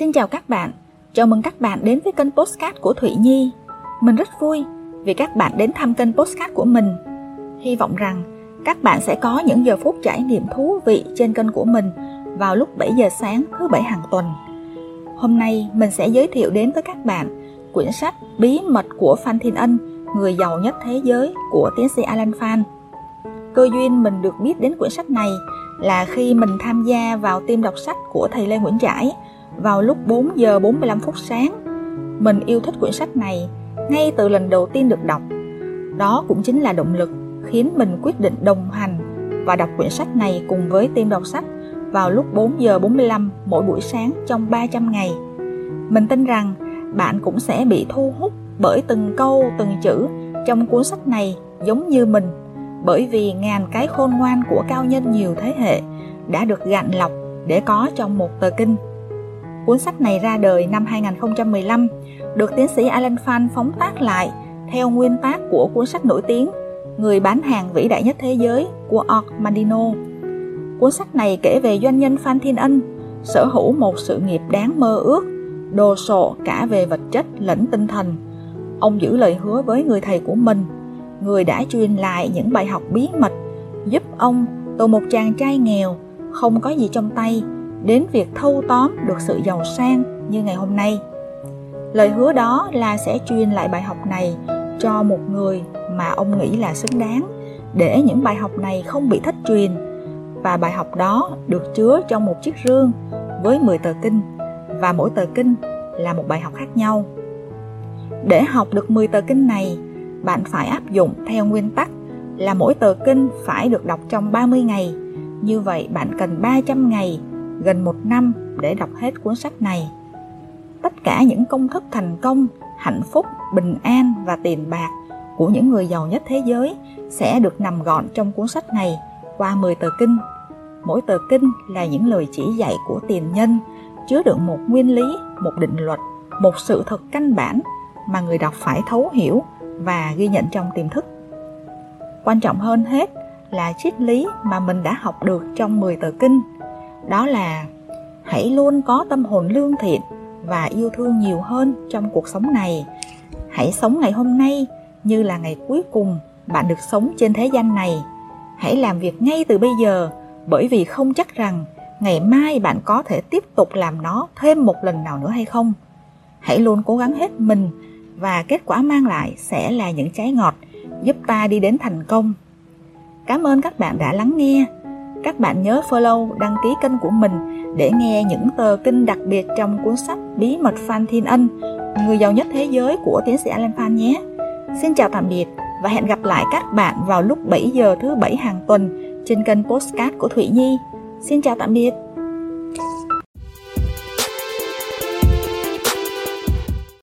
Xin chào các bạn, chào mừng các bạn đến với kênh Postcard của Thụy Nhi. Mình rất vui vì các bạn đến thăm kênh Postcard của mình. Hy vọng rằng các bạn sẽ có những giờ phút trải nghiệm thú vị trên kênh của mình vào lúc 7 giờ sáng thứ bảy hàng tuần. Hôm nay mình sẽ giới thiệu đến với các bạn quyển sách Bí mật của Phan Thiên Ân, người giàu nhất thế giới của tiến sĩ Alan Phan. Cơ duyên mình được biết đến quyển sách này là khi mình tham gia vào team đọc sách của thầy Lê Nguyễn Trãi vào lúc 4 giờ 45 phút sáng. Mình yêu thích quyển sách này ngay từ lần đầu tiên được đọc. Đó cũng chính là động lực khiến mình quyết định đồng hành và đọc quyển sách này cùng với team đọc sách vào lúc 4 giờ 45 mỗi buổi sáng trong 300 ngày. Mình tin rằng bạn cũng sẽ bị thu hút bởi từng câu, từng chữ trong cuốn sách này giống như mình bởi vì ngàn cái khôn ngoan của cao nhân nhiều thế hệ đã được gạn lọc để có trong một tờ kinh. Cuốn sách này ra đời năm 2015, được tiến sĩ Alan Fan phóng tác lại theo nguyên tác của cuốn sách nổi tiếng Người bán hàng vĩ đại nhất thế giới của Art Mandino. Cuốn sách này kể về doanh nhân Phan Thiên Ân, sở hữu một sự nghiệp đáng mơ ước, đồ sộ cả về vật chất lẫn tinh thần. Ông giữ lời hứa với người thầy của mình, người đã truyền lại những bài học bí mật, giúp ông từ một chàng trai nghèo, không có gì trong tay, đến việc thâu tóm được sự giàu sang như ngày hôm nay. Lời hứa đó là sẽ truyền lại bài học này cho một người mà ông nghĩ là xứng đáng để những bài học này không bị thất truyền và bài học đó được chứa trong một chiếc rương với 10 tờ kinh và mỗi tờ kinh là một bài học khác nhau. Để học được 10 tờ kinh này, bạn phải áp dụng theo nguyên tắc là mỗi tờ kinh phải được đọc trong 30 ngày. Như vậy bạn cần 300 ngày, gần một năm để đọc hết cuốn sách này. Tất cả những công thức thành công, hạnh phúc, bình an và tiền bạc của những người giàu nhất thế giới sẽ được nằm gọn trong cuốn sách này qua 10 tờ kinh. Mỗi tờ kinh là những lời chỉ dạy của tiền nhân, chứa đựng một nguyên lý, một định luật, một sự thật căn bản mà người đọc phải thấu hiểu và ghi nhận trong tiềm thức. Quan trọng hơn hết là triết lý mà mình đã học được trong 10 tờ kinh. Đó là hãy luôn có tâm hồn lương thiện và yêu thương nhiều hơn trong cuộc sống này. Hãy sống ngày hôm nay như là ngày cuối cùng bạn được sống trên thế gian này. Hãy làm việc ngay từ bây giờ, bởi vì không chắc rằng ngày mai bạn có thể tiếp tục làm nó thêm một lần nào nữa hay không. Hãy luôn cố gắng hết mình và kết quả mang lại sẽ là những trái ngọt giúp ta đi đến thành công. Cảm ơn các bạn đã lắng nghe. Các bạn nhớ follow, đăng ký kênh của mình để nghe những tờ kinh đặc biệt trong cuốn sách Bí mật Phan Thiên Ân, người giàu nhất thế giới của tiến sĩ Alan Phan nhé. Xin chào tạm biệt và hẹn gặp lại các bạn vào lúc 7 giờ thứ bảy hàng tuần trên kênh Postcard của Thụy Nhi. Xin chào tạm biệt.